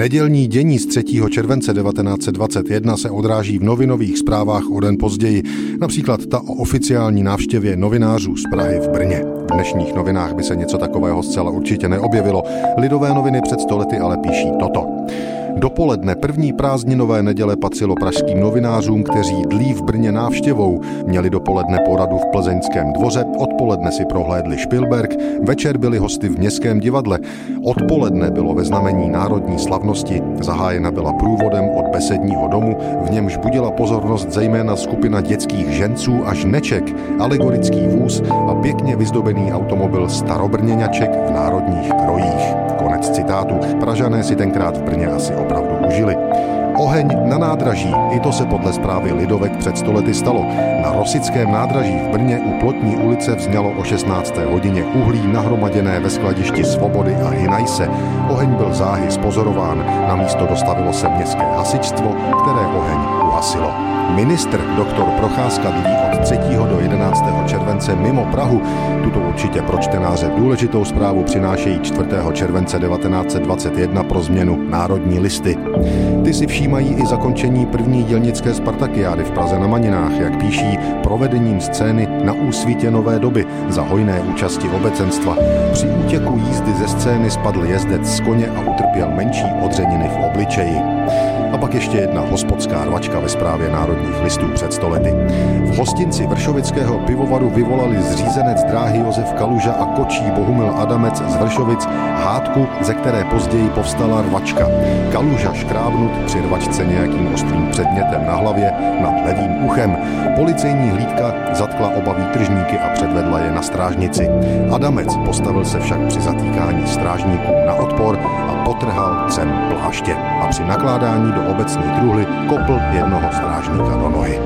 Nedělní dění z 3. července 1921 se odráží v novinových zprávách o den později, například ta o oficiální návštěvě novinářů z Prahy v Brně. V dnešních novinách by se něco takového zcela určitě neobjevilo. Lidové noviny před stolety ale píší toto. Dopoledne první prázdninové neděle patřilo pražským novinářům, kteří dlí v Brně návštěvou. Měli dopoledne poradu v Plzeňském dvoře, odpoledne si prohlédli Špilberg, večer byli hosty v Městském divadle. Odpoledne bylo ve znamení národní slavnosti, zahájena byla průvodem od besedního domu, v němž budila pozornost zejména skupina dětských ženců až neček, alegorický vůz a pěkně vyzdobený automobil starobrněňaček v národních krojích. Konec citátu. Pražané si tenkrát v Brně asi opravdu užili. Oheň na nádraží, i to se podle zprávy Lidovek před stolety stalo. Na Rosickém nádraží v Brně u Plotní ulice vznělo o 16. hodině uhlí nahromaděné ve skladišti Svobody a Hinajse. Oheň byl záhy spozorován, na místo dostavilo se městské hasičstvo, které oheň uhasilo. Ministr doktor Procházka bydlí od 3. do 11. července mimo Prahu. Tuto určitě pro čtenáře důležitou zprávu přinášejí 4. července 1921 pro změnu Národní listy. Ty si všímají i zakončení první dělnické Spartakiády v Praze na Maninách, jak píší, provedením scény na úsvítě nové doby za hojné účasti obecenstva. Při útěku jízdy ze scény spadl jezdec z koně a utrpěl menší odřeniny v obličeji. A pak ještě jedna hospodská rvačka ve zprávě národních listů před stolety. V hostinci Vršovického pivovaru vyvolali zřízenec dráhy Josef Kaluža a kočí Bohumil Adamec z Vršovic hádku, ze které později povstala rvačka. Kaluža škrábnut při rvačce nějakým ostrým předmětem na hlavě nad levým uchem. Policejní hlídka zatkla oba výtržníky a předvedla je na strážnici. Adamec postavil se však při zatýkání strážníků na odpor a potrhal cem pláště a při nakládání do obecní truhly kopl jednoho strážníka do nohy.